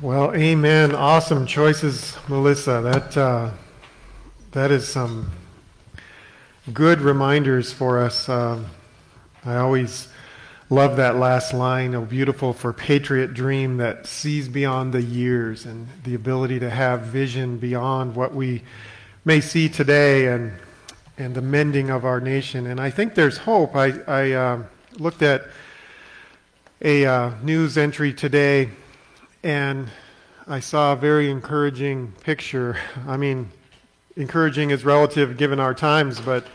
Well, amen. Awesome choices, Melissa. That uh, that is some good reminders for us. Um, I always love that last line. Oh, beautiful for patriot dream that sees beyond the years and the ability to have vision beyond what we may see today and and the mending of our nation. And I think there's hope. I I uh, looked at a uh, news entry today and I saw a very encouraging picture. I mean, encouraging is relative given our times, but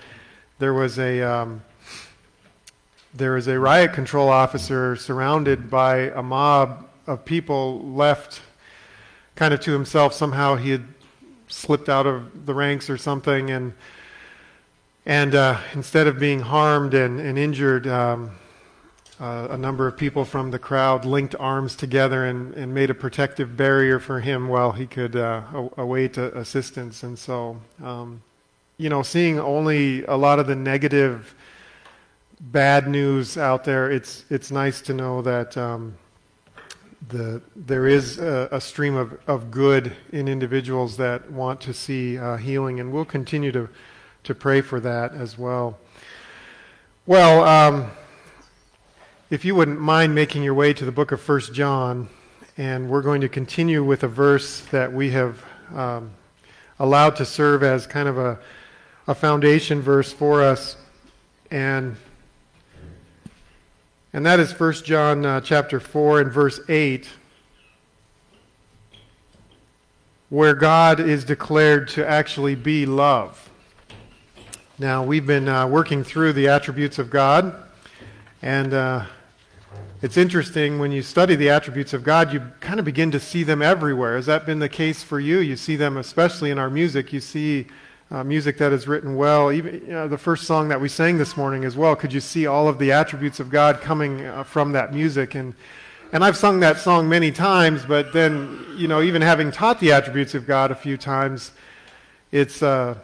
there was a um, there was a riot control officer surrounded by a mob of people left kind of to himself. Somehow he had slipped out of the ranks or something, and and uh, instead of being harmed and, and injured, um, uh, a number of people from the crowd linked arms together and, and made a protective barrier for him while he could uh, await assistance. And so, um, you know, seeing only a lot of the negative, bad news out there, it's it's nice to know that um, the there is a, a, stream of, of good in individuals that want to see uh, healing, and we'll continue to to pray for that as well. Well. Um, if you wouldn't mind making your way to the book of First John, and we're going to continue with a verse that we have um, allowed to serve as kind of a, a foundation verse for us, and and that is First John uh, chapter 4 and verse 8, where God is declared to actually be love. Now, we've been uh, working through the attributes of God, and uh, it's interesting when you study the attributes of God, you kind of begin to see them everywhere. Has that been the case for you? You see them especially in our music. You see uh, music that is written well. Even you know, the first song that we sang this morning as well. Could you see all of the attributes of God coming uh, from that music? And and I've sung that song many times, but then you know, even having taught the attributes of God a few times, it's uh,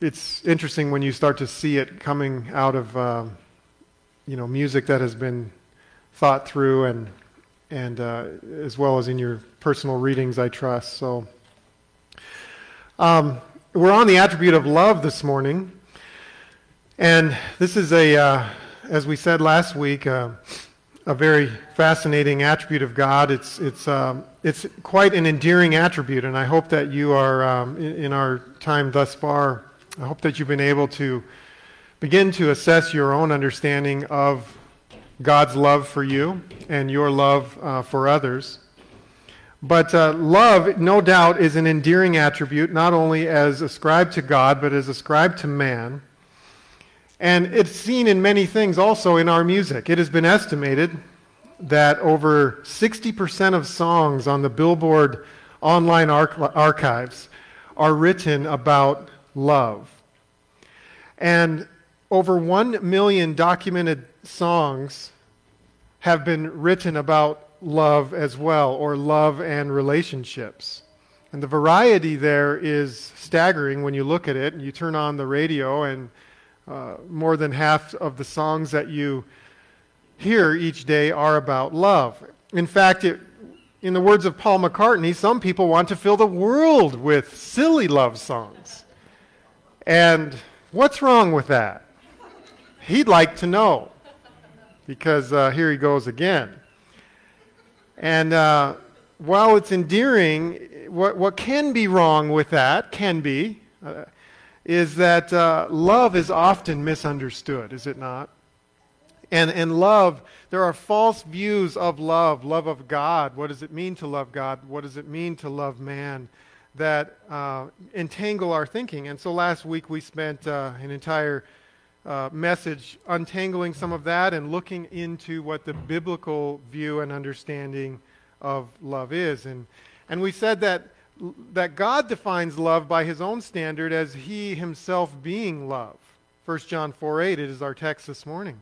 it's interesting when you start to see it coming out of uh, you know music that has been thought through and and uh, as well as in your personal readings, I trust. So um, we're on the attribute of love this morning, and this is a, uh, as we said last week, uh, a very fascinating attribute of God. It's it's um, it's quite an endearing attribute, and I hope that you are um, in, in our time thus far. I hope that you've been able to begin to assess your own understanding of God's love for you and your love uh, for others. But uh, love, no doubt, is an endearing attribute, not only as ascribed to God, but as ascribed to man. And it's seen in many things also in our music. It has been estimated that over 60% of songs on the Billboard online archives are written about love. And over 1 million documented songs have been written about love as well, or love and relationships. And the variety there is staggering when you look at it and you turn on the radio, and uh, more than half of the songs that you hear each day are about love. In fact, it, in the words of Paul McCartney, some people want to fill the world with silly love songs. And what's wrong with that? He'd like to know because uh, here he goes again. And uh, while it's endearing, what, what can be wrong with that, can be, uh, is that uh, love is often misunderstood, is it not? And, and love, there are false views of love, love of God. What does it mean to love God? What does it mean to love man? That uh, entangle our thinking. And so last week we spent uh, an entire uh, message, untangling some of that and looking into what the biblical view and understanding of love is. And, and we said that, that God defines love by his own standard as he himself being love. 1 John 4 8, it is our text this morning.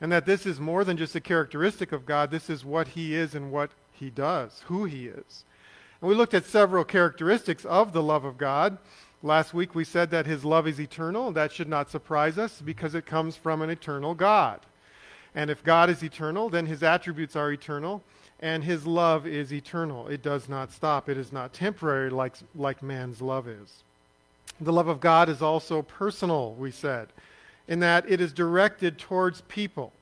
And that this is more than just a characteristic of God, this is what he is and what he does, who he is. And we looked at several characteristics of the love of God. Last week we said that his love is eternal. That should not surprise us because it comes from an eternal God. And if God is eternal, then his attributes are eternal. and his love is eternal. It does not stop. It is not temporary like, like man's love is. The love of God is also personal, we said, in that it is directed towards people.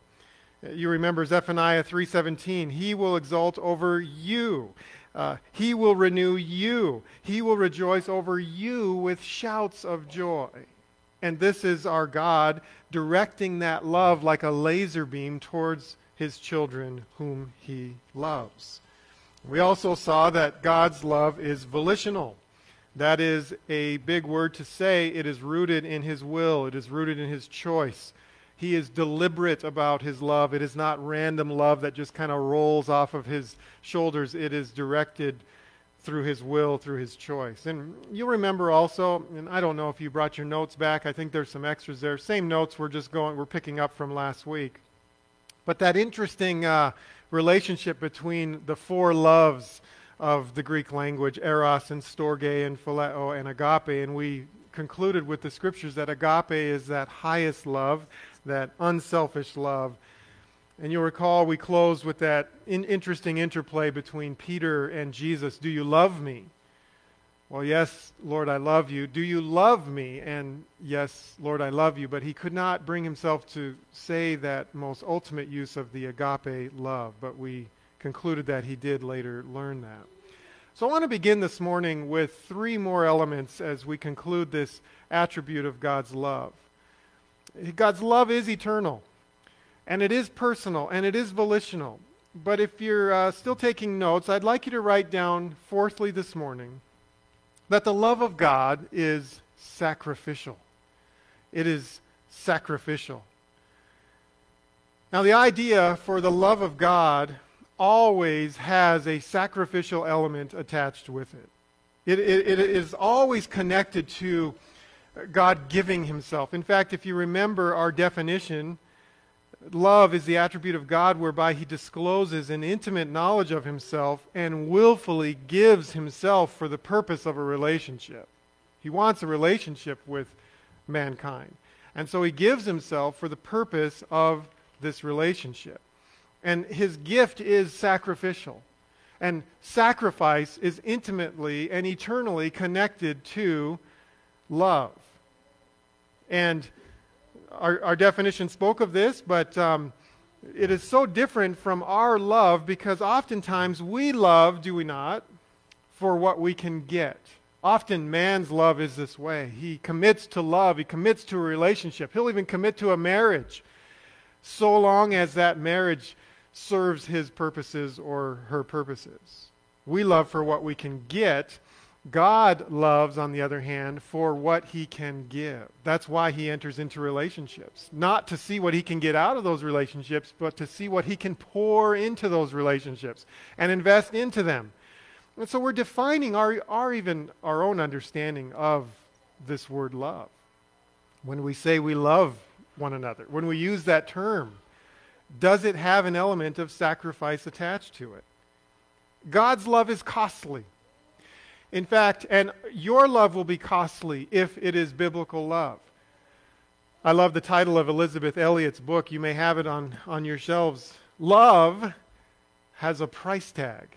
You remember Zephaniah 3:17, he will exult over you. Uh, he will renew you. He will rejoice over you with shouts of joy. And this is our God directing that love like a laser beam towards his children whom he loves. We also saw that God's love is volitional. That is a big word to say. It is rooted in his will, it is rooted in his choice. He is deliberate about his love. It is not random love that just kind of rolls off of his shoulders. It is directed through his will, through his choice. And you'll remember also, and I don't know if you brought your notes back. I think there's some extras there. Same notes we're just going, we're picking up from last week. But that interesting uh, relationship between the four loves of the Greek language, eros and storge and phileo and agape, and we concluded with the scriptures that agape is that highest love, that unselfish love. And you'll recall we closed with that in- interesting interplay between Peter and Jesus. Do you love me? Well, yes, Lord, I love you. Do you love me? And yes, Lord, I love you. But he could not bring himself to say that most ultimate use of the agape love. But we concluded that he did later learn that. So I want to begin this morning with three more elements as we conclude this attribute of God's love. God's love is eternal, and it is personal, and it is volitional. But if you're uh, still taking notes, I'd like you to write down, fourthly, this morning, that the love of God is sacrificial. It is sacrificial. Now, the idea for the love of God always has a sacrificial element attached with it. It, it, it is always connected to God giving himself. In fact, if you remember our definition, love is the attribute of God whereby he discloses an intimate knowledge of himself and willfully gives himself for the purpose of a relationship. He wants a relationship with mankind. And so he gives himself for the purpose of this relationship. And his gift is sacrificial. And sacrifice is intimately and eternally connected to love. And our, our definition spoke of this, but um, it is so different from our love because oftentimes we love, do we not, for what we can get. Often man's love is this way. He commits to love, he commits to a relationship, he'll even commit to a marriage so long as that marriage serves his purposes or her purposes. We love for what we can get God loves, on the other hand, for what he can give. That's why he enters into relationships. Not to see what he can get out of those relationships, but to see what he can pour into those relationships and invest into them. And so we're defining our, our even our own understanding of this word love. When we say we love one another, when we use that term, does it have an element of sacrifice attached to it? God's love is costly. In fact, and your love will be costly if it is biblical love. I love the title of Elisabeth Elliot's book. You may have it on, on your shelves. Love has a price tag.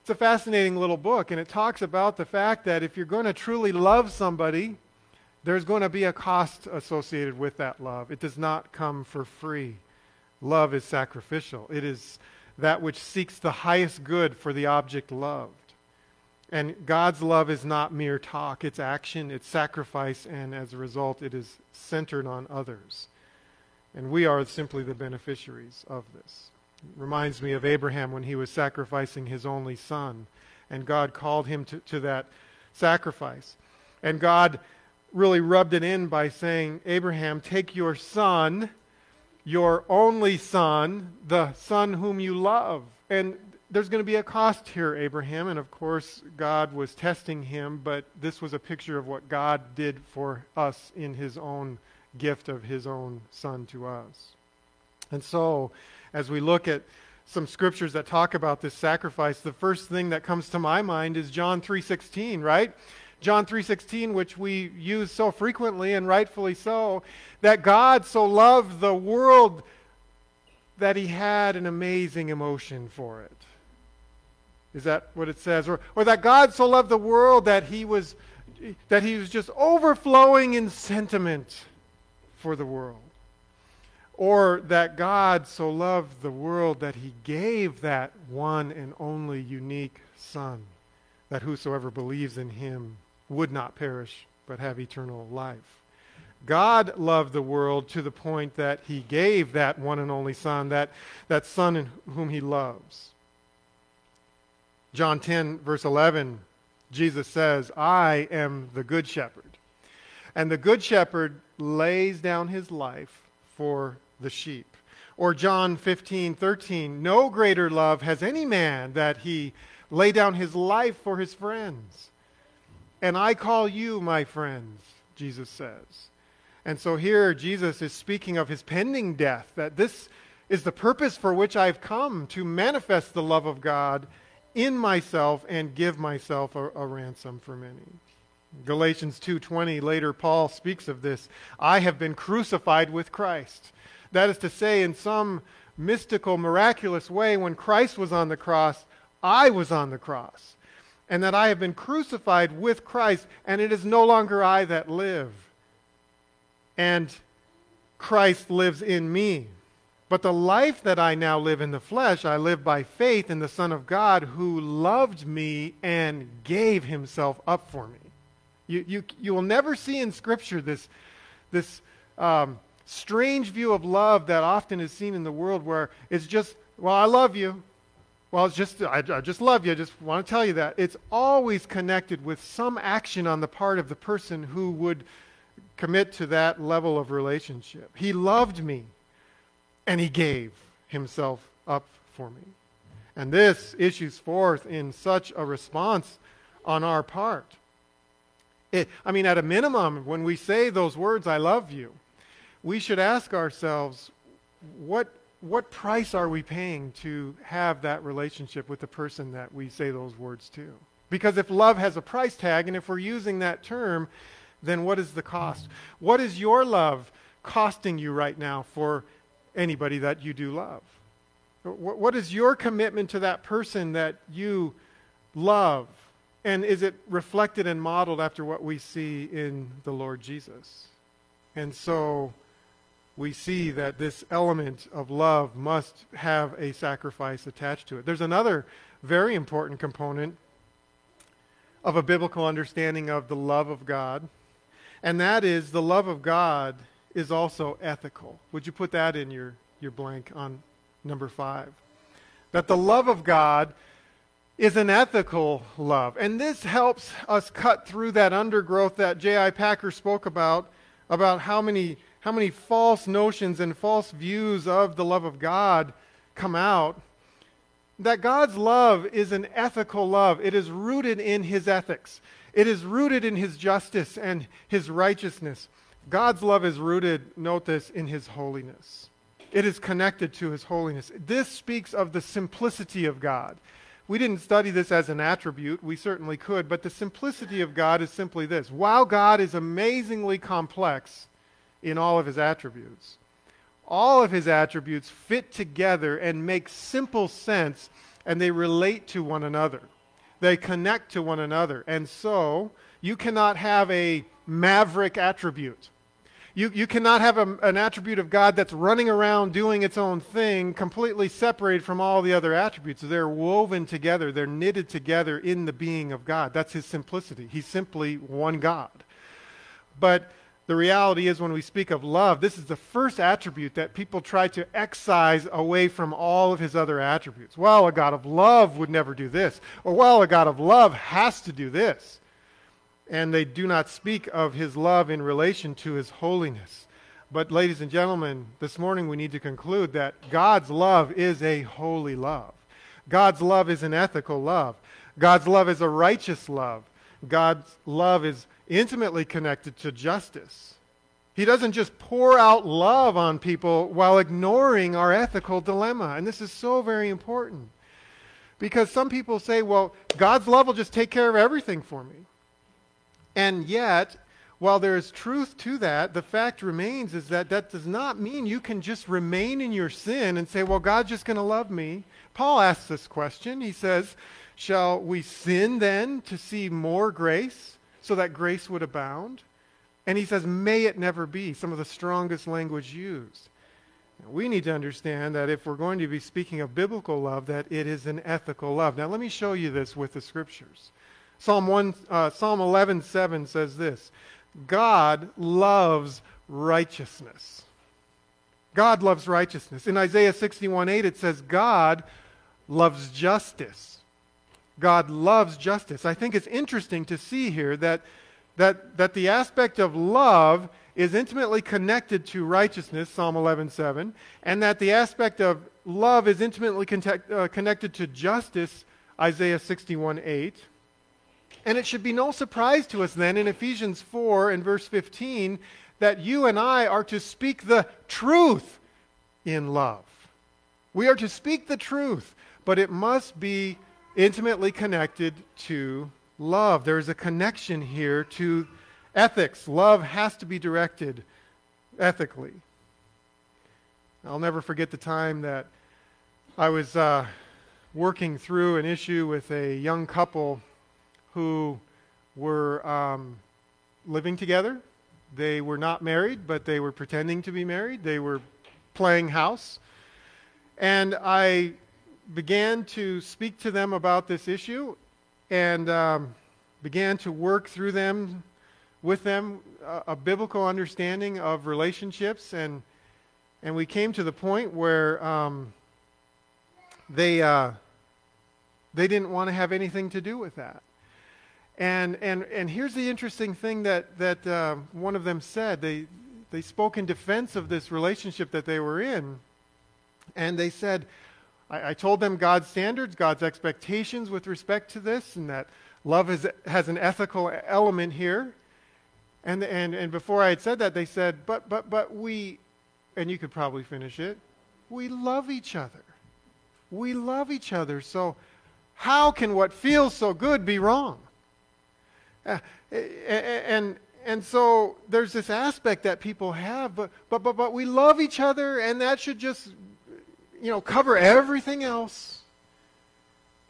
It's a fascinating little book, and it talks about the fact that if you're going to truly love somebody, there's going to be a cost associated with that love. It does not come for free. Love is sacrificial, it is that which seeks the highest good for the object loved. And God's love is not mere talk, it's action, it's sacrifice, and as a result, it is centered on others. And we are simply the beneficiaries of this. It reminds me of Abraham when he was sacrificing his only son, and God called him to, to that sacrifice. And God really rubbed it in by saying, Abraham, take your son, your only son, the son whom you love. And there's going to be a cost here, Abraham. And of course, God was testing him, but this was a picture of what God did for us in his own gift of his own son to us. And so, as we look at some scriptures that talk about this sacrifice, the first thing that comes to my mind is John 3:16, right? John 3:16 which we use so frequently and rightfully so, that God so loved the world that he had an amazing emotion for it Is that what it says? Or, or that God so loved the world that he was that he was just overflowing in sentiment for the world. Or that God so loved the world that he gave that one and only unique Son, that whosoever believes in him would not perish, but have eternal life. God loved the world to the point that he gave that one and only Son, that, that Son in whom he loves. John 10, verse 11, Jesus says, I am the good shepherd. And the good shepherd lays down his life for the sheep. Or John 15, 13, no greater love has any man that he lay down his life for his friends. And I call you my friends, Jesus says. And so here Jesus is speaking of his pending death, that this is the purpose for which I've come to manifest the love of God in myself and give myself a, a ransom for many. Galatians 2:20 later Paul speaks of this. I have been crucified with Christ. That is to say in some mystical miraculous way when Christ was on the cross, I was on the cross. And that I have been crucified with Christ and it is no longer I that live and Christ lives in me. But the life that I now live in the flesh, I live by faith in the Son of God who loved me and gave himself up for me. You, you, you will never see in Scripture this, this um, strange view of love that often is seen in the world where it's just, well, I love you. Well, it's just, I, I just love you. I just want to tell you that. It's always connected with some action on the part of the person who would commit to that level of relationship. He loved me and he gave himself up for me. And this issues forth in such a response on our part. It, I mean, at a minimum, when we say those words, I love you, we should ask ourselves, what, what price are we paying to have that relationship with the person that we say those words to? Because if love has a price tag, and if we're using that term, then what is the cost? What is your love costing you right now for anybody that you do love? What is your commitment to that person that you love? And is it reflected and modeled after what we see in the Lord Jesus? And so we see that this element of love must have a sacrifice attached to it. There's another very important component of a biblical understanding of the love of God and that is the love of God is also ethical. Would you put that in your, your blank on number five? That the love of God is an ethical love. And this helps us cut through that undergrowth that J.I. Packer spoke about, about how many, how many false notions and false views of the love of God come out. That God's love is an ethical love, it is rooted in his ethics. It is rooted in his justice and his righteousness. God's love is rooted, note this, in his holiness. It is connected to his holiness. This speaks of the simplicity of God. We didn't study this as an attribute. We certainly could. But the simplicity of God is simply this. While God is amazingly complex in all of his attributes, all of his attributes fit together and make simple sense and they relate to one another. They connect to one another. And so, you cannot have a maverick attribute. You, you cannot have a, an attribute of God that's running around doing its own thing, completely separated from all the other attributes. They're woven together, they're knitted together in the being of God. That's his simplicity. He's simply one God. But the reality is, when we speak of love, this is the first attribute that people try to excise away from all of his other attributes. Well, a God of love would never do this. Or, well, a God of love has to do this. And they do not speak of his love in relation to his holiness. But, ladies and gentlemen, this morning we need to conclude that God's love is a holy love. God's love is an ethical love. God's love is a righteous love. God's love is intimately connected to justice. He doesn't just pour out love on people while ignoring our ethical dilemma. And this is so very important. Because some people say, well, God's love will just take care of everything for me. And yet, while there is truth to that, the fact remains is that that does not mean you can just remain in your sin and say, well, God's just going to love me. Paul asks this question. He says, Shall we sin then to see more grace so that grace would abound? And he says, May it never be, some of the strongest language used. We need to understand that if we're going to be speaking of biblical love, that it is an ethical love. Now, let me show you this with the scriptures. Psalm, 1, uh, Psalm 11, 7 says this God loves righteousness. God loves righteousness. In Isaiah 61, 8, it says, God loves justice. God loves justice. I think it's interesting to see here that, that, that the aspect of love is intimately connected to righteousness, Psalm 11:7, and that the aspect of love is intimately uh, connected to justice, Isaiah 61:8. And it should be no surprise to us then in Ephesians 4 and verse 15 that you and I are to speak the truth in love. We are to speak the truth, but it must be intimately connected to love. There is a connection here to Ethics. Love has to be directed ethically. I'll never forget the time that I was uh, working through an issue with a young couple who were um, living together. They were not married, but they were pretending to be married. They were playing house. And I began to speak to them about this issue and um, began to work through them with them a, a, biblical understanding of relationships, and and we came to the point where um, they uh, they didn't want to have anything to do with that. And and and here's the interesting thing that that uh, one of them said. They they spoke in defense of this relationship that they were in, and they said. I, I told them God's standards, God's expectations with respect to this, and that love is, has an ethical element here. And, and, and before I had said that, they said, but, but, but we, and you could probably finish it, we love each other. We love each other. So how can what feels so good be wrong? Uh, and, and so there's this aspect that people have, but, but, but, but we love each other, and that should just, you know, cover everything else.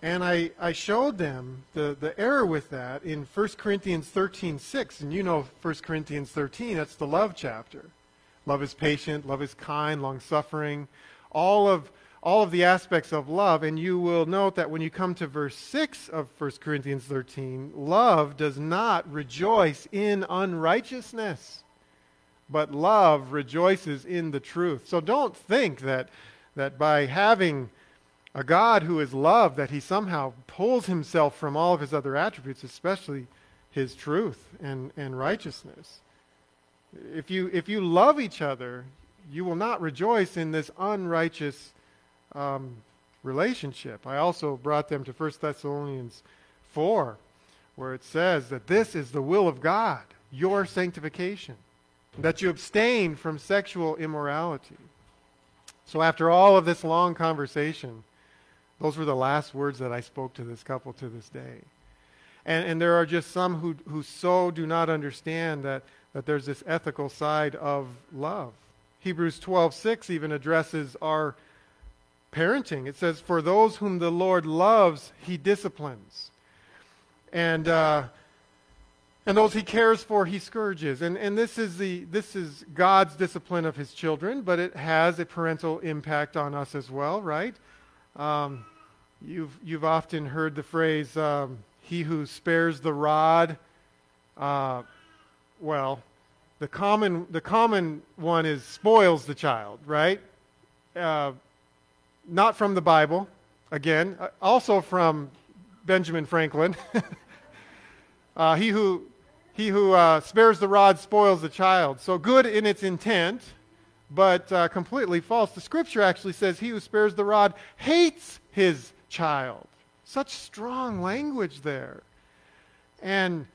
And I, I showed them the, the error with that in 1 Corinthians 13, 6. And you know 1 Corinthians 13, that's the love chapter. Love is patient, love is kind, long suffering, all of, all of the aspects of love. And you will note that when you come to verse 6 of 1 Corinthians 13, love does not rejoice in unrighteousness, but love rejoices in the truth. So don't think that, that by having a God who is love, that he somehow pulls himself from all of his other attributes, especially his truth and, and righteousness. If you, if you love each other, you will not rejoice in this unrighteous um, relationship. I also brought them to 1 Thessalonians 4, where it says that this is the will of God, your sanctification, that you abstain from sexual immorality. So, after all of this long conversation, those were the last words that I spoke to this couple to this day. And, and there are just some who, who so do not understand that, that there's this ethical side of love. Hebrews 12:6 even addresses our parenting. It says, "For those whom the Lord loves, He disciplines, and uh, and those He cares for, He scourges." And and this is the this is God's discipline of His children, but it has a parental impact on us as well, right? Um, You've, you've often heard the phrase, um, he who spares the rod. Uh, well, the common, the common one is spoils the child, right? Uh, not from the Bible, again, uh, also from Benjamin Franklin. uh, he who, he who uh, spares the rod spoils the child. So good in its intent, but uh, completely false. The scripture actually says, He who spares the rod hates his child. Such strong language there. And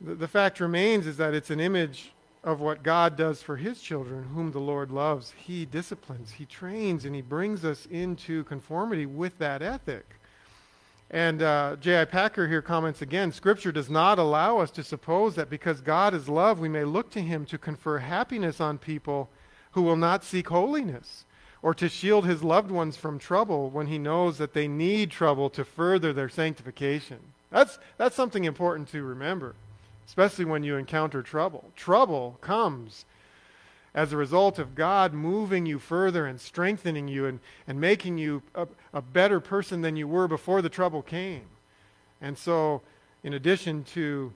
the, the fact remains is that it's an image of what God does for his children, whom the Lord loves. He disciplines, he trains, and he brings us into conformity with that ethic. And uh, J.I. Packer here comments again Scripture does not allow us to suppose that because God is love, we may look to him to confer happiness on people who will not seek holiness. or to shield his loved ones from trouble when he knows that they need trouble to further their sanctification. That's, that's something important to remember, especially when you encounter trouble. Trouble comes as a result of God moving you further and strengthening you and, and making you a, a better person than you were before the trouble came. And so, in addition to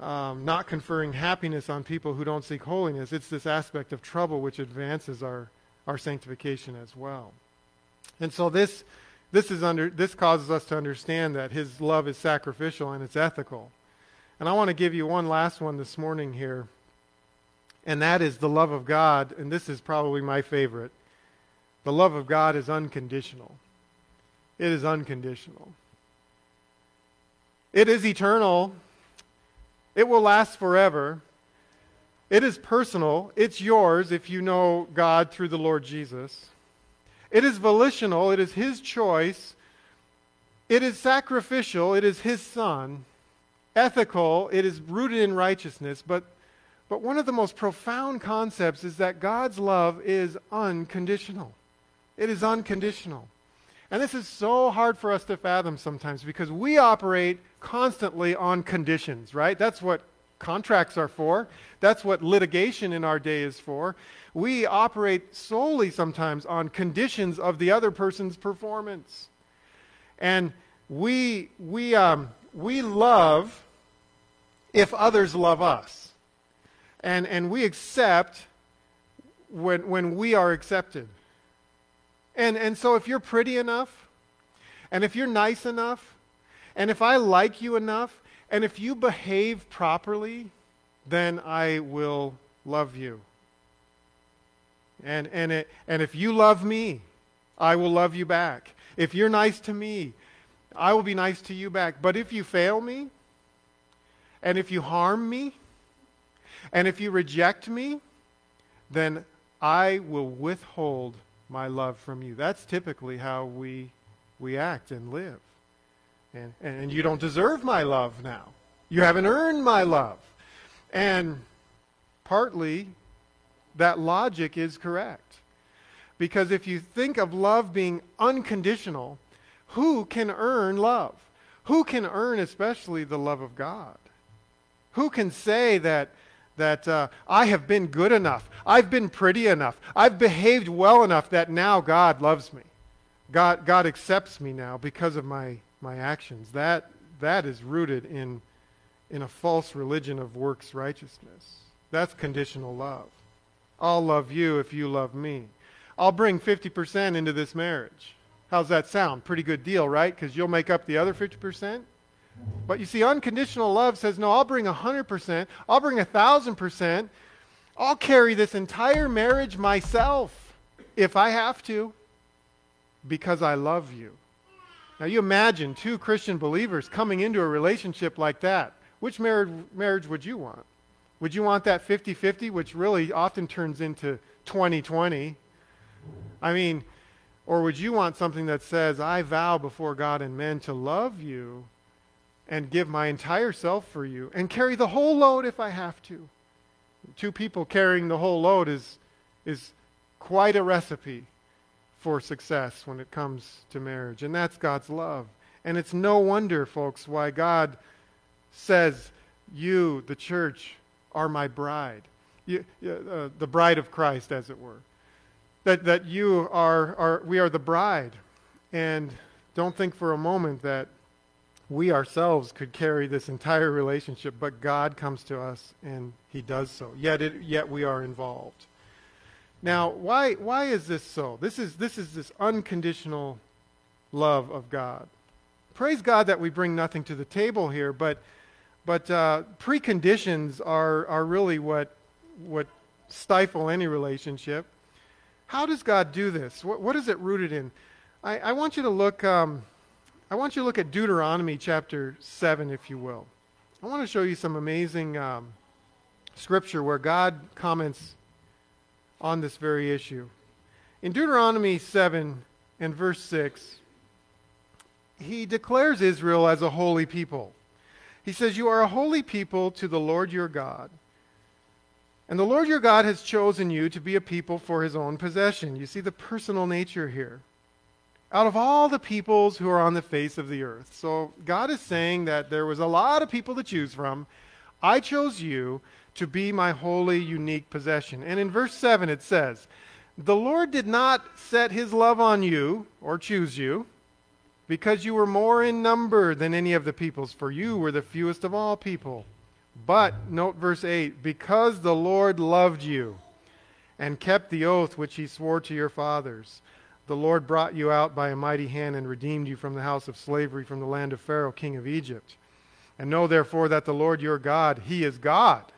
um, not conferring happiness on people who don't seek holiness, it's this aspect of trouble which advances our, our sanctification as well. And so this, this, is under, this causes us to understand that his love is sacrificial and it's ethical. And I want to give you one last one this morning here and that is the love of God, and this is probably my favorite. The love of God is unconditional. It is unconditional. It is eternal. It will last forever. It is personal. It's yours if you know God through the Lord Jesus. It is volitional. It is His choice. It is sacrificial. It is His Son. Ethical. It is rooted in righteousness. But but one of the most profound concepts is that God's love is unconditional. It is unconditional. And this is so hard for us to fathom sometimes because we operate constantly on conditions, right? That's what contracts are for. That's what litigation in our day is for. We operate solely sometimes on conditions of the other person's performance. And we, we, um, we love if others love us and, and we accept when, when we are accepted. And, and so if you're pretty enough, and if you're nice enough, and if I like you enough, and if you behave properly, then I will love you. And, and, it, and if you love me, I will love you back. If you're nice to me, I will be nice to you back. But if you fail me, and if you harm me, and if you reject me, then I will withhold my love from you. That's typically how we, we act and live. And, and you don't deserve my love now. You haven't earned my love. And partly that logic is correct. Because if you think of love being unconditional, who can earn love? Who can earn especially the love of God? Who can say that that uh, I have been good enough. I've been pretty enough. I've behaved well enough that now God loves me. God, God accepts me now because of my, my actions. That, that is rooted in, in a false religion of works righteousness. That's conditional love. I'll love you if you love me. I'll bring 50% into this marriage. How's that sound? Pretty good deal, right? Because you'll make up the other 50%? But you see, unconditional love says, no, I'll bring 100%, I'll bring 1,000%, I'll carry this entire marriage myself if I have to because I love you. Now, you imagine two Christian believers coming into a relationship like that. Which marriage, marriage would you want? Would you want that 50 50, which really often turns into 20 20? I mean, or would you want something that says, I vow before God and men to love you and give my entire self for you and carry the whole load if I have to. Two people carrying the whole load is, is quite a recipe for success when it comes to marriage. And that's God's love. And it's no wonder, folks, why God says, You, the church, are my bride. You, uh, the bride of Christ, as it were. That, that you are, are, we are the bride. And don't think for a moment that we ourselves could carry this entire relationship, but God comes to us and he does so. Yet, it, yet we are involved. Now, why, why is this so? This is, this is this unconditional love of God. Praise God that we bring nothing to the table here, but, but uh, preconditions are, are really what, what stifle any relationship. How does God do this? What, what is it rooted in? I, I want you to look. Um, I want you to look at Deuteronomy chapter 7, if you will. I want to show you some amazing um, scripture where God comments on this very issue. In Deuteronomy 7 and verse 6, he declares Israel as a holy people. He says, You are a holy people to the Lord your God. And the Lord your God has chosen you to be a people for his own possession. You see the personal nature here. Out of all the peoples who are on the face of the earth. So God is saying that there was a lot of people to choose from. I chose you to be my holy, unique possession. And in verse 7 it says, The Lord did not set his love on you or choose you because you were more in number than any of the peoples, for you were the fewest of all people. But, note verse 8, because the Lord loved you and kept the oath which he swore to your fathers, the Lord brought you out by a mighty hand and redeemed you from the house of slavery, from the land of Pharaoh, king of Egypt. And know therefore that the Lord your God, he is God,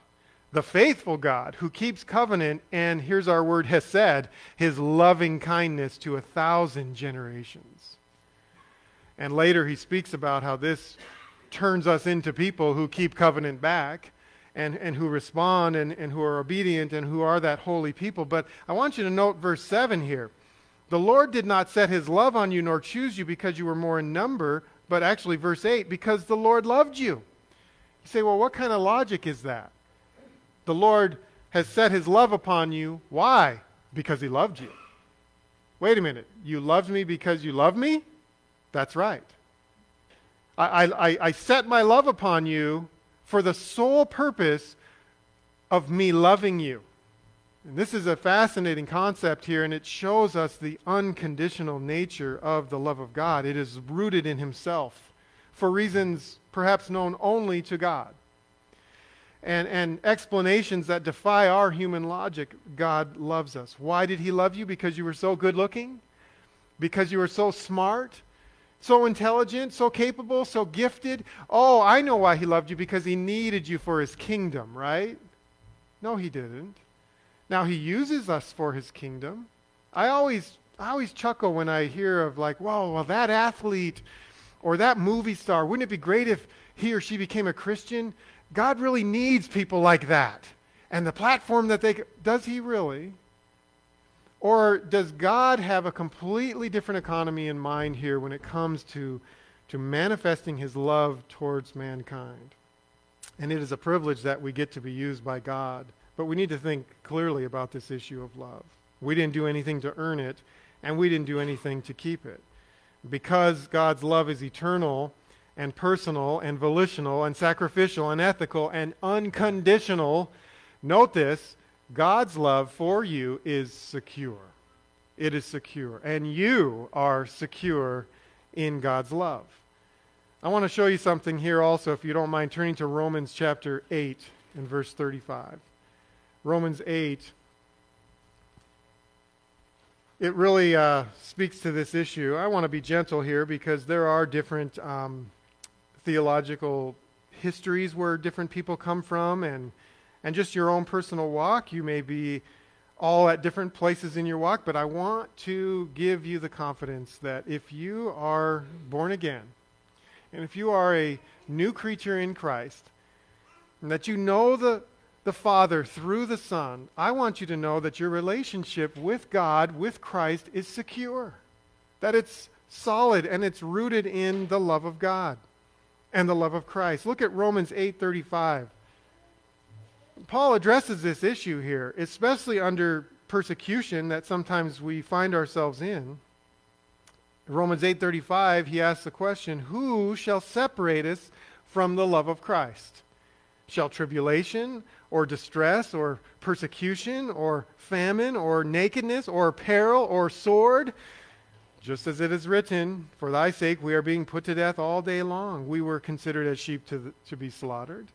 the faithful God, who keeps covenant, and here's our word hesed, his loving kindness to a thousand generations. And later he speaks about how this turns us into people who keep covenant back and, and who respond and, and who are obedient and who are that holy people. But I want you to note verse 7 here. The Lord did not set his love on you nor choose you because you were more in number, but actually, verse 8, because the Lord loved you. You say, well, what kind of logic is that? The Lord has set his love upon you. Why? Because he loved you. Wait a minute. You loved me because you love me? That's right. I, I, I set my love upon you for the sole purpose of me loving you. And this is a fascinating concept here, and it shows us the unconditional nature of the love of God. It is rooted in Himself for reasons perhaps known only to God. And, and explanations that defy our human logic. God loves us. Why did He love you? Because you were so good looking? Because you were so smart? So intelligent, so capable, so gifted. Oh, I know why he loved you because he needed you for his kingdom, right? No, he didn't. Now he uses us for his kingdom. I always I always chuckle when I hear of like, whoa, well that athlete or that movie star, wouldn't it be great if he or she became a Christian? God really needs people like that. And the platform that they does he really? Or does God have a completely different economy in mind here when it comes to, to manifesting his love towards mankind? And it is a privilege that we get to be used by God. But we need to think clearly about this issue of love. We didn't do anything to earn it, and we didn't do anything to keep it. Because God's love is eternal and personal and volitional and sacrificial and ethical and unconditional, note this God's love for you is secure. It is secure. And you are secure in God's love. I want to show you something here also, if you don't mind turning to Romans chapter 8 and verse 35. Romans 8. It really uh, speaks to this issue. I want to be gentle here because there are different um, theological histories where different people come from, and and just your own personal walk. You may be all at different places in your walk, but I want to give you the confidence that if you are born again, and if you are a new creature in Christ, and that you know the, the Father through the Son, I want you to know that your relationship with God, with Christ, is secure. That it's solid and it's rooted in the love of God and the love of Christ. Look at Romans 8:35. Paul addresses this issue here, especially under persecution that sometimes we find ourselves in. Romans 8:35 he asks the question, "Who shall separate us from the love of Christ? Shall tribulation or distress or persecution or famine or nakedness or peril or sword?" Just as it is written, For thy sake we are being put to death all day long. We were considered as sheep to, the, to be slaughtered.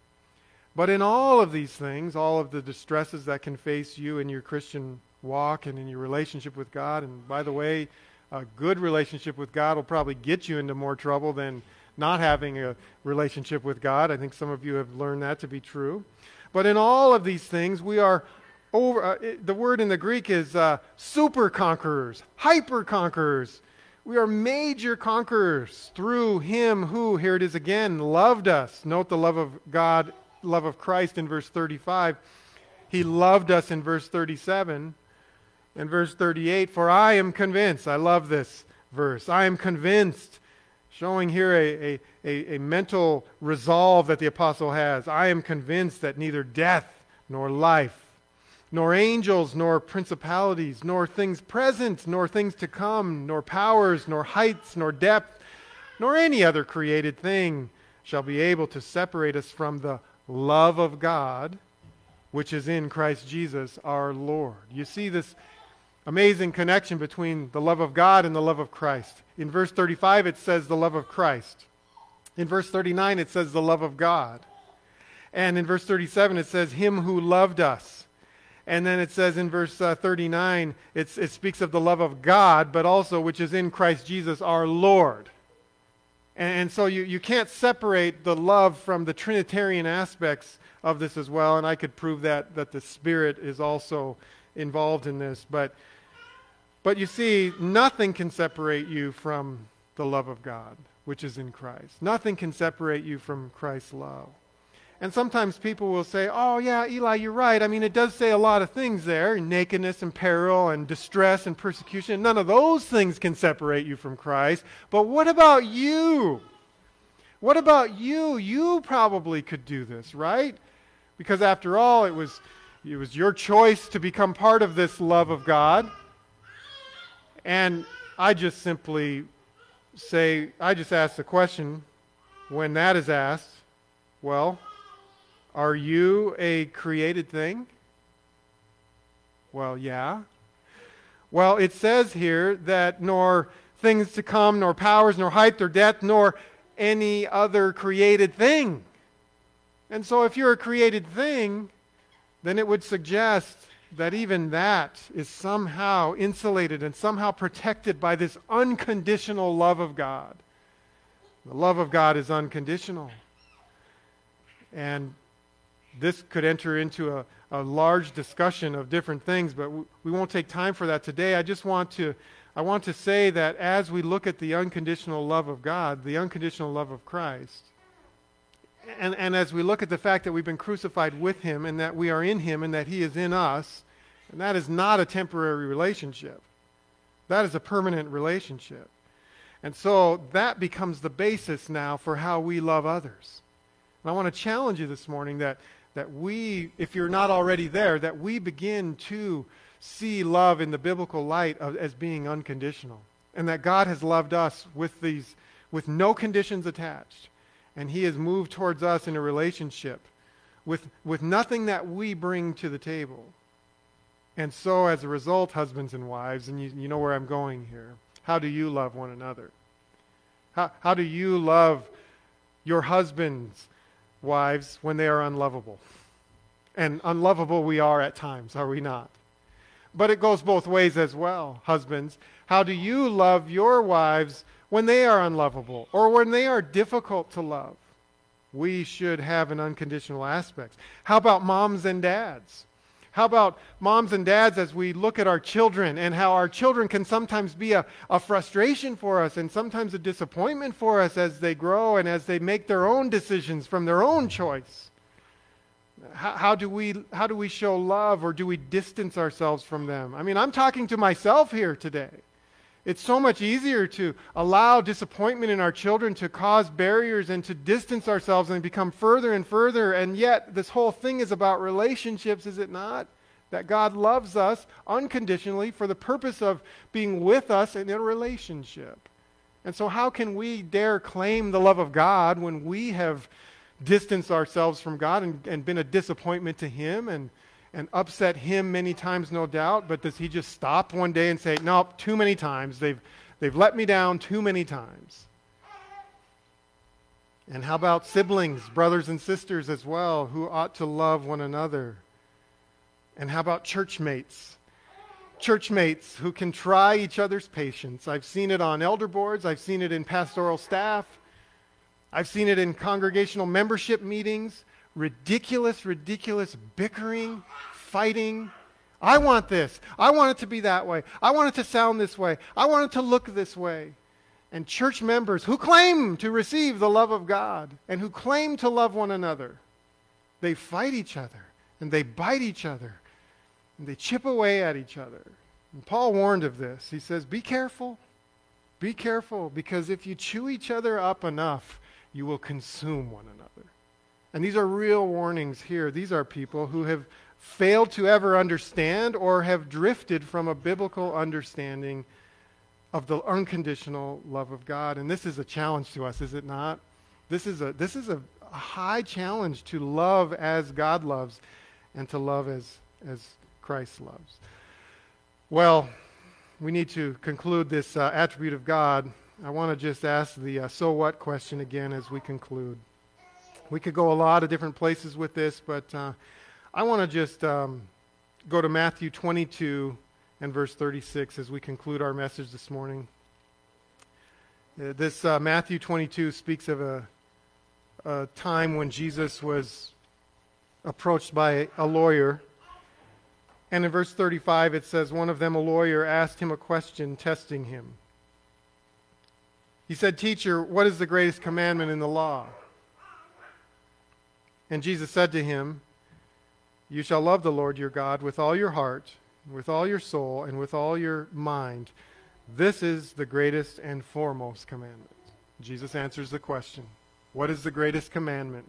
But in all of these things, all of the distresses that can face you in your Christian walk and in your relationship with God, and by the way, a good relationship with God will probably get you into more trouble than not having a relationship with God. I think some of you have learned that to be true. But in all of these things, we are over. Uh, it, the word in the Greek is uh, super conquerors, hyper conquerors. We are major conquerors through Him who, here it is again, loved us. Note the love of God love of Christ in verse 35. He loved us in verse 37. In verse 38, for I am convinced, I love this verse, I am convinced, showing here a, a, a, mental resolve that the apostle has. I am convinced that neither death nor life, nor angels, nor principalities, nor things present, nor things to come, nor powers, nor heights, nor depth, nor any other created thing shall be able to separate us from the love of God, which is in Christ Jesus our Lord. You see this amazing connection between the love of God and the love of Christ. In verse 35, it says the love of Christ. In verse 39, it says the love of God. And in verse 37, it says, Him who loved us and then it says in verse uh, 39, it speaks of the love of God, but also which is in Christ Jesus our Lord. And, and so you, you can't separate the love from the Trinitarian aspects of this as well. And I could prove that, that the Spirit is also involved in this. But, but you see, nothing can separate you from the love of God, which is in Christ. Nothing can separate you from Christ's love. And sometimes people will say, oh, yeah, Eli, you're right. I mean, it does say a lot of things there nakedness and peril and distress and persecution. None of those things can separate you from Christ. But what about you? What about you? You probably could do this, right? Because after all, it was, it was your choice to become part of this love of God. And I just simply say, I just ask the question when that is asked, well, are you a created thing? Well, yeah. Well, it says here that nor things to come, nor powers, nor height, nor depth, nor any other created thing. And so, if you're a created thing, then it would suggest that even that is somehow insulated and somehow protected by this unconditional love of God. The love of God is unconditional. And this could enter into a, a large discussion of different things, but w- we won't take time for that today. I just want to, I want to say that as we look at the unconditional love of God, the unconditional love of Christ, and, and as we look at the fact that we've been crucified with Him and that we are in Him and that He is in us, and that is not a temporary relationship. That is a permanent relationship. And so that becomes the basis now for how we love others. And I want to challenge you this morning that that we, if you're not already there, that we begin to see love in the biblical light of, as being unconditional. And that God has loved us with these, with no conditions attached. And He has moved towards us in a relationship with, with nothing that we bring to the table. And so, as a result, husbands and wives, and you, you know where I'm going here, how do you love one another? How, how do you love your husbands wives when they are unlovable. And unlovable we are at times, are we not? But it goes both ways as well, husbands. How do you love your wives when they are unlovable or when they are difficult to love? We should have an unconditional aspect. How about moms and dads? How about moms and dads as we look at our children and how our children can sometimes be a, a frustration for us and sometimes a disappointment for us as they grow and as they make their own decisions from their own choice? How, how, do we, how do we show love or do we distance ourselves from them? I mean, I'm talking to myself here today. It's so much easier to allow disappointment in our children to cause barriers and to distance ourselves and become further and further. And yet, this whole thing is about relationships, is it not? That God loves us unconditionally for the purpose of being with us in a relationship. And so, how can we dare claim the love of God when we have distanced ourselves from God and, and been a disappointment to Him and and upset him many times, no doubt, but does he just stop one day and say, Nope, too many times. They've, they've let me down too many times? And how about siblings, brothers and sisters as well, who ought to love one another? And how about churchmates? Churchmates who can try each other's patience. I've seen it on elder boards, I've seen it in pastoral staff, I've seen it in congregational membership meetings ridiculous, ridiculous bickering, fighting. I want this. I want it to be that way. I want it to sound this way. I want it to look this way. And church members who claim to receive the love of God and who claim to love one another, they fight each other and they bite each other and they chip away at each other. And Paul warned of this. He says, Be careful. Be careful because if you chew each other up enough, you will consume one another. And these are real warnings here. These are people who have failed to ever understand or have drifted from a biblical understanding of the unconditional love of God. And this is a challenge to us, is it not? This is a, this is a high challenge to love as God loves and to love as, as Christ loves. Well, we need to conclude this uh, attribute of God. I want to just ask the uh, so what question again as we conclude. We could go a lot of different places with this, but uh, I want to just um, go to Matthew 22 and verse 36 as we conclude our message this morning. Uh, this uh, Matthew 22 speaks of a, a time when Jesus was approached by a lawyer. And in verse 35, it says, One of them, a lawyer, asked him a question, testing him. He said, Teacher, what is the greatest commandment in the law? And Jesus said to him, You shall love the Lord your God with all your heart, with all your soul, and with all your mind. This is the greatest and foremost commandment. Jesus answers the question What is the greatest commandment?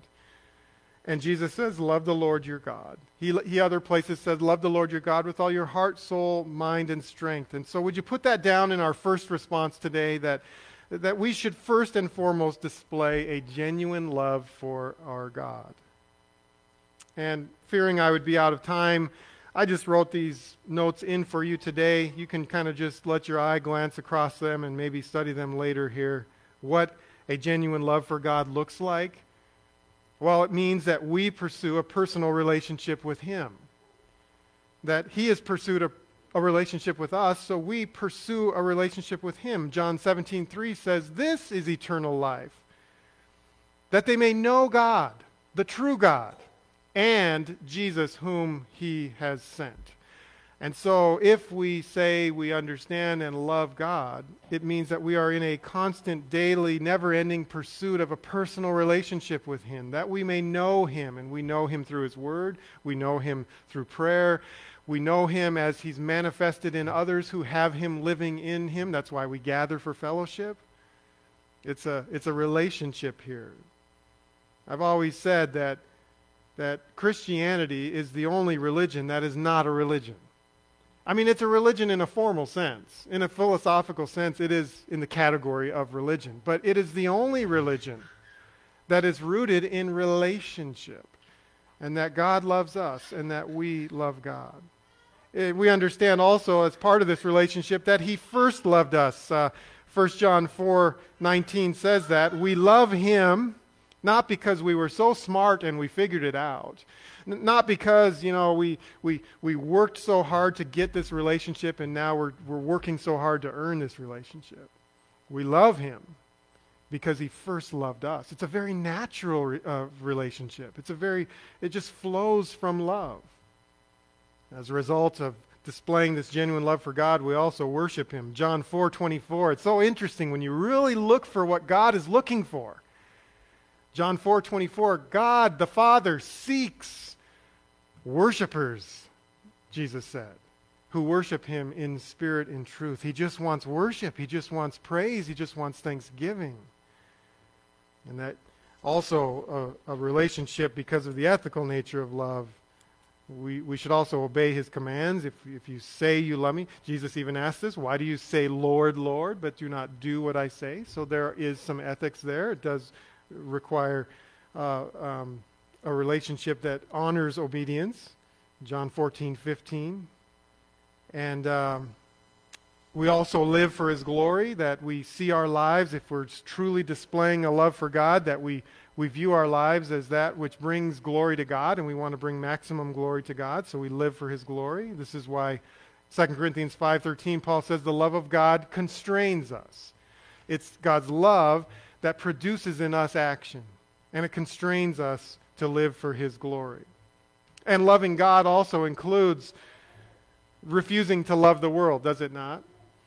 And Jesus says, Love the Lord your God. He, he other places says, Love the Lord your God with all your heart, soul, mind, and strength. And so, would you put that down in our first response today that, that we should first and foremost display a genuine love for our God? And fearing I would be out of time, I just wrote these notes in for you today. You can kind of just let your eye glance across them and maybe study them later here. What a genuine love for God looks like. Well, it means that we pursue a personal relationship with Him. That He has pursued a, a relationship with us, so we pursue a relationship with Him. John 17, 3 says, This is eternal life, that they may know God, the true God and Jesus, whom he has sent. And so, if we say we understand and love God, it means that we are in a constant, daily, never ending pursuit of a personal relationship with Him, that we may know Him. And we know Him through His Word, we know Him through prayer, we know Him as He's manifested in others who have Him living in Him. That's why we gather for fellowship. It's a, it's a relationship here. I've always said that that Christianity is the only religion that is not a religion. I mean, it's a religion in a formal sense. In a philosophical sense, it is in the category of religion. But it is the only religion that is rooted in relationship, and that God loves us, and that we love God. Eh, we understand also, as part of this relationship, that He first loved us. Uh, 1 John 4 19 says that. We love Him not because we were so smart and we figured it out. Not because, you know, we, we, we worked so hard to get this relationship and now we're, we're working so hard to earn this relationship. We love him because he first loved us. It's a very natural re- uh, relationship. It's a very, it just flows from love. As a result of displaying this genuine love for God, we also worship him. John 4 24. It's so interesting when you really look for what God is looking for. John 4 24, God the Father seeks worshipers, Jesus said, who worship him in spirit and truth. He just wants worship. He just wants praise. He just wants thanksgiving. And that also a, a relationship because of the ethical nature of love. We, we should also obey his commands. If, if you say you love me, Jesus even asked this, why do you say Lord, Lord, but do not do what I say? So there is some ethics there. It does require uh, um, a relationship that honors obedience. John 14, 15. And um, we also live for His glory, that we see our lives, if we're truly displaying a love for God, that we, we view our lives as that which brings glory to God, and we want to bring maximum glory to God, so we live for His glory. This is why 2 Corinthians 5.13, Paul says, the love of God constrains us. It's God's love that produces in us action, and it constrains us to live for His glory. And loving God also includes refusing to love the world, does it not?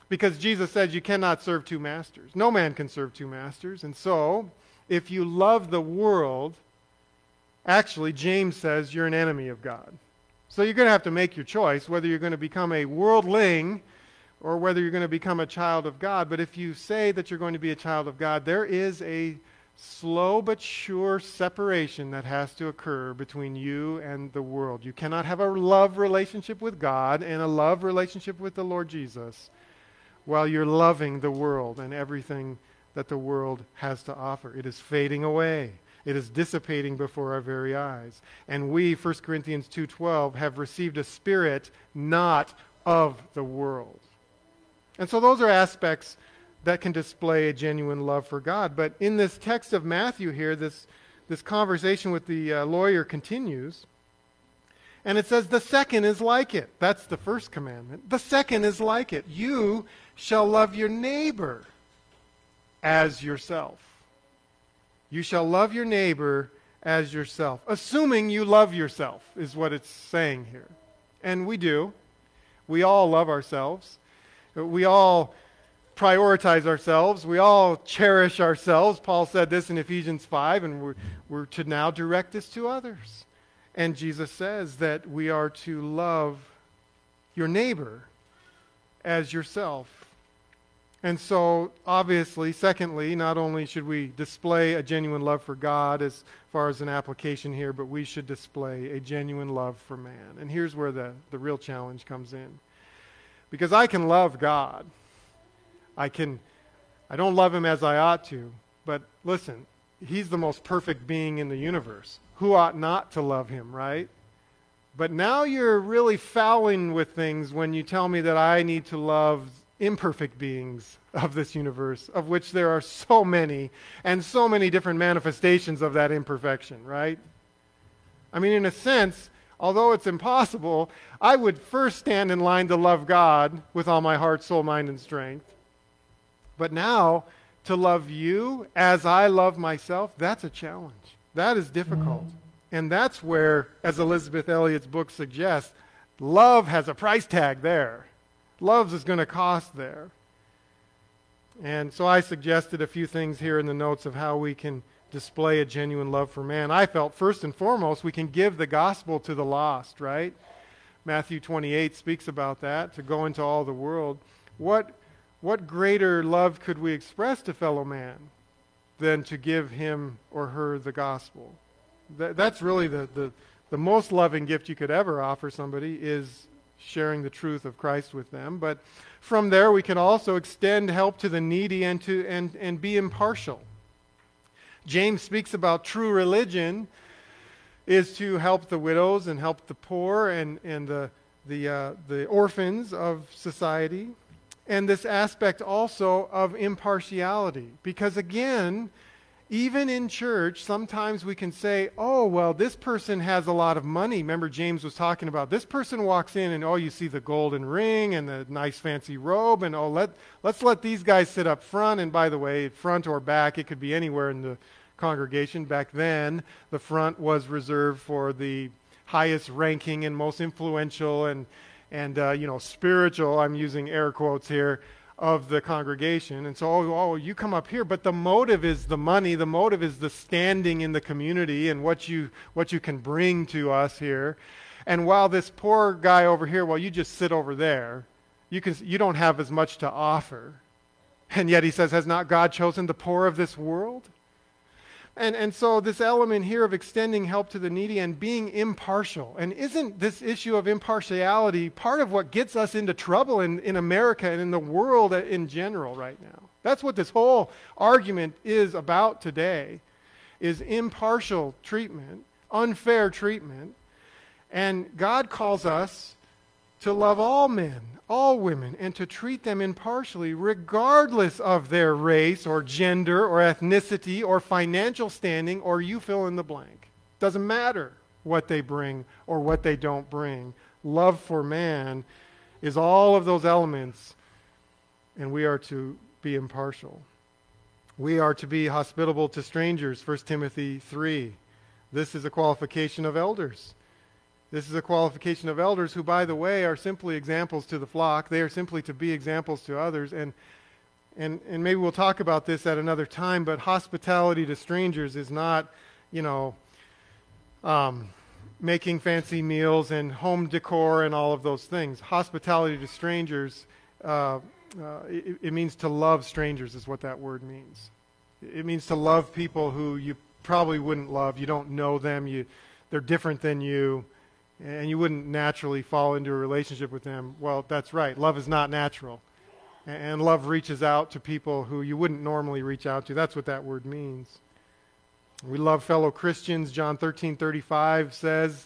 Because Jesus says you cannot serve two masters. No man can serve two masters. And so, if you love the world, actually, James says you're an enemy of God. So you're going to have to make your choice whether you're going to become a worldling or whether you're going to become a child of God. But if you say that you're going to be a child of God, there is a slow but sure separation that has to occur between you and the world. You cannot have a love relationship with God and a love relationship with the Lord Jesus while you're loving the world and everything that the world has to offer. It is fading away. It is dissipating before our very eyes. And we, 1 Corinthians 2:12, have received a spirit not of the world. And so those are aspects that can display a genuine love for God. But in this text of Matthew here, this, this conversation with the uh, lawyer continues. And it says, the second is like it. That's the first commandment. The second is like it. You shall love your neighbor as yourself. You shall love your neighbor as yourself. Assuming you love yourself, is what it's saying here. And we do. We all love ourselves. We all prioritize ourselves. We all cherish ourselves. Paul said this in Ephesians 5, and we're, we're to now direct this to others. And Jesus says that we are to love your neighbor as yourself. And so, obviously, secondly, not only should we display a genuine love for God as far as an application here, but we should display a genuine love for man. And here's where the, the real challenge comes in. Because I can love God I can, I don't love him as I ought to, but listen, he's the most perfect being in the universe. Who ought not to love him, right? But now you're really fouling with things when you tell me that I need to love imperfect beings of this universe, of which there are so many, and so many different manifestations of that imperfection, right? I mean, in a sense, although it's impossible, I would first stand in line to love God with all my heart, soul, mind, and strength. But now, to love you as I love myself, that's a challenge. That is difficult. And that's where, as Elisabeth Elliot's book suggests, love has a price tag there. Love is going to cost there. And so I suggested a few things here in the notes of how we can display a genuine love for man. I felt first and foremost we can give the gospel to the lost, right? Matthew 28 speaks about that, to go into all the world. What what greater love could we express to fellow man than to give him or her the gospel? That, that's really the, the, the most loving gift you could ever offer somebody is sharing the truth of Christ with them. But from there, we can also extend help to the needy and, to, and, and be impartial. James speaks about true religion is to help the widows and help the poor and, and the, the, uh, the orphans of society and this aspect also of impartiality. Because again, even in church, sometimes we can say, oh, well, this person has a lot of money. Remember, James was talking about this person walks in and, oh, you see the golden ring and the nice fancy robe, and oh, let, let's let these guys sit up front. And by the way, front or back, it could be anywhere in the congregation. Back then, the front was reserved for the highest ranking and most influential and and uh, you know spiritual i'm using air quotes here of the congregation. And so oh, oh you come up here but the motive is the money. The motive is the standing in the community and what you what you can bring to us here. And while this poor guy over here well you just sit over there. You can you don't have as much to offer. And yet he says has not god chosen the poor of this world and, and so, this element here of extending help to the needy and being impartial. And isn't this issue of impartiality part of what gets us into trouble in, in America and in the world in general right now? That's what this whole argument is about today is impartial treatment, unfair treatment. And God calls us to love all men, all women, and to treat them impartially, regardless of their race or gender or ethnicity or financial standing, or you fill in the blank. Doesn't matter what they bring or what they don't bring. Love for man is all of those elements, and we are to be impartial. We are to be hospitable to strangers, 1 Timothy 3. This is a qualification of elders. This is a qualification of elders who, by the way, are simply examples to the flock. They are simply to be examples to others. And, and, and maybe we'll talk about this at another time, but hospitality to strangers is not, you know, um, making fancy meals and home decor and all of those things. Hospitality to strangers, uh, uh, it, it means to love strangers, is what that word means. It means to love people who you probably wouldn't love. You don't know them. You, they're different than you, and you wouldn't naturally fall into a relationship with them. Well, that's right. Love is not natural. And love reaches out to people who you wouldn't normally reach out to. That's what that word means. We love fellow Christians. John 13:35 says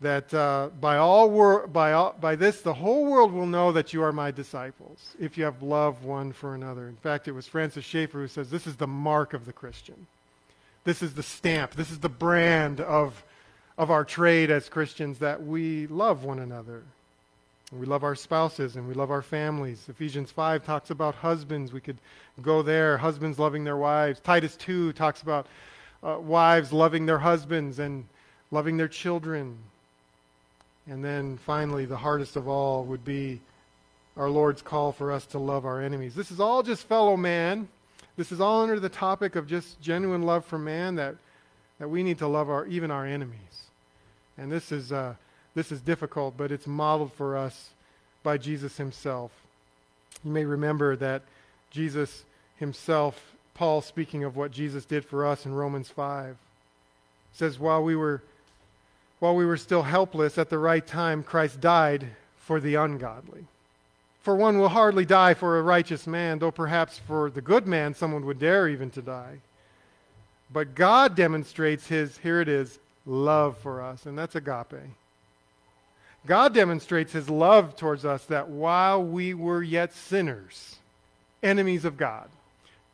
that uh, by all wor- by all, by this the whole world will know that you are my disciples if you have love one for another. In fact, it was Francis Schaeffer who says this is the mark of the Christian. This is the stamp. This is the brand of of our trade as Christians that we love one another. We love our spouses and we love our families. Ephesians 5 talks about husbands. We could go there. Husbands loving their wives. Titus 2 talks about uh, wives loving their husbands and loving their children. And then finally, the hardest of all would be our Lord's call for us to love our enemies. This is all just fellow man. This is all under the topic of just genuine love for man that, that we need to love our, even our enemies. And this is, uh, this is difficult, but it's modeled for us by Jesus himself. You may remember that Jesus himself Paul speaking of what Jesus did for us in Romans 5. says, while we were while we were still helpless at the right time, Christ died for the ungodly. For one will hardly die for a righteous man, though perhaps for the good man someone would dare even to die. But God demonstrates his, here it is, love for us, and that's agape. God demonstrates his love towards us that while we were yet sinners, enemies of God,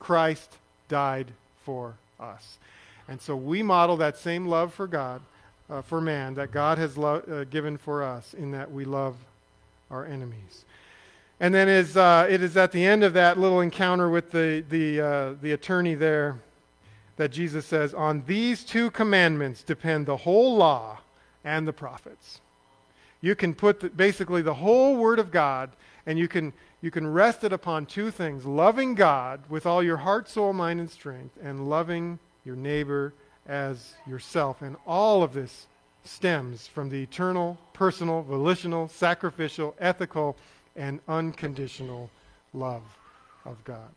Christ died for us. And so we model that same love for God, uh, for man, that God has lo- uh, given for us in that we love our enemies. And then is, uh, it is at the end of that little encounter with the, the, uh, the attorney there that Jesus says, On these two commandments depend the whole law and the prophets. You can put the, basically the whole Word of God, and you can you can rest it upon two things loving God with all your heart, soul, mind, and strength, and loving your neighbor as yourself. And all of this stems from the eternal, personal, volitional, sacrificial, ethical, and unconditional love of God.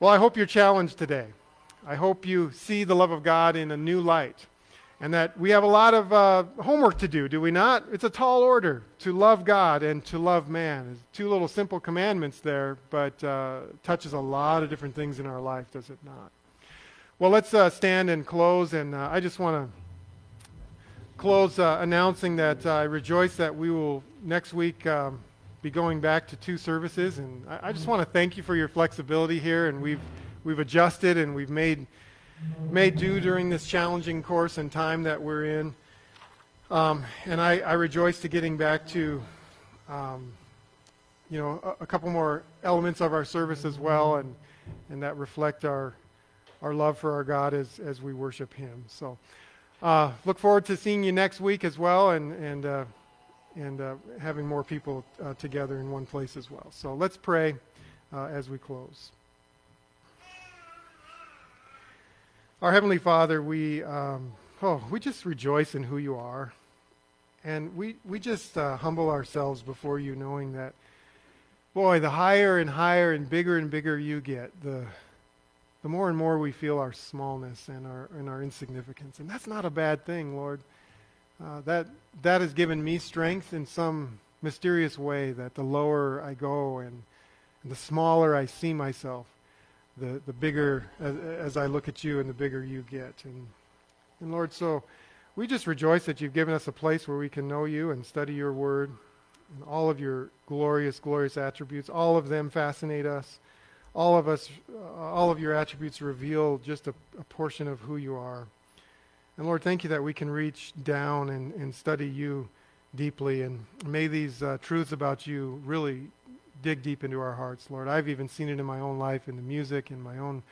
Well, I hope you're challenged today. I hope you see the love of God in a new light and that we have a lot of uh, homework to do, do we not? It's a tall order to love God and to love man. There's two little simple commandments there, but uh, touches a lot of different things in our life, does it not? Well, let's uh, stand and close, and uh, I just want to close uh, announcing that I rejoice that we will next week um, be going back to two services, and I, I just want to thank you for your flexibility here, and we've we've adjusted and we've made made do during this challenging course and time that we're in. Um, and I, I, rejoice to getting back to, um, you know, a, a, couple more elements of our service as well, and and that reflect our our love for our God as as we worship Him. So, uh, look forward to seeing you next week as well, and and uh, and uh, having more people uh, together in one place as well. So let's pray uh, as we close. Our Heavenly Father, we, um, oh, we just rejoice in who you are. And we, we just uh, humble ourselves before you, knowing that, boy, the higher and higher and bigger and bigger you get, the, the more and more we feel our smallness and our, and our insignificance. And that's not a bad thing, Lord. Uh, that, that has given me strength in some mysterious way that the lower I go and, and the smaller I see myself, the, the bigger, as, as I look at you and the bigger you get. And, and Lord, so we just rejoice that you've given us a place where we can know you and study your word and all of your glorious, glorious attributes. All of them fascinate us. All of us, uh, all of your attributes reveal just a, a portion of who you are. And Lord, thank you that we can reach down and, and study you deeply. And may these uh, truths about you really dig deep into our hearts, Lord. I've even seen it in my own life, in the music, in my own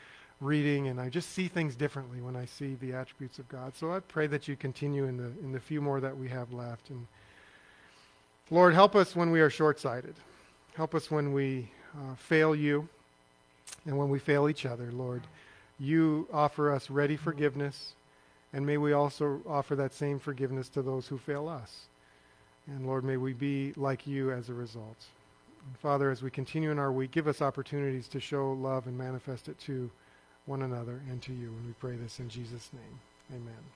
reading, and I just see things differently when I see the attributes of God. So I pray that you continue in the in the few more that we have left. And Lord, help us when we are short-sighted. Help us when we uh, fail you, and when we fail each other, Lord. You offer us ready forgiveness, and may we also offer that same forgiveness to those who fail us. And Lord, may we be like you as a result. Father, as we continue in our week, give us opportunities to show love and manifest it to one another and to you. And we pray this in Jesus' name. Amen.